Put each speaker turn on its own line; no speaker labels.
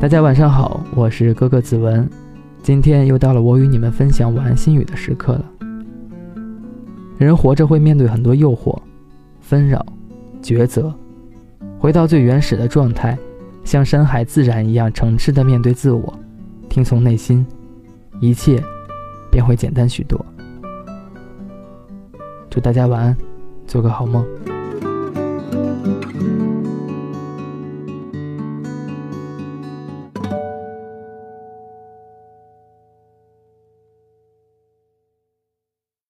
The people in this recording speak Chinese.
大家晚上好我是哥哥子文。今天又到了我与你们分享晚安心语的时刻了。人活着会面对很多诱惑纷扰抉择回到最原始的状态像山海自然一样诚挚的面对自我听从内心一切便会简单许多。祝大家晚安做个好梦。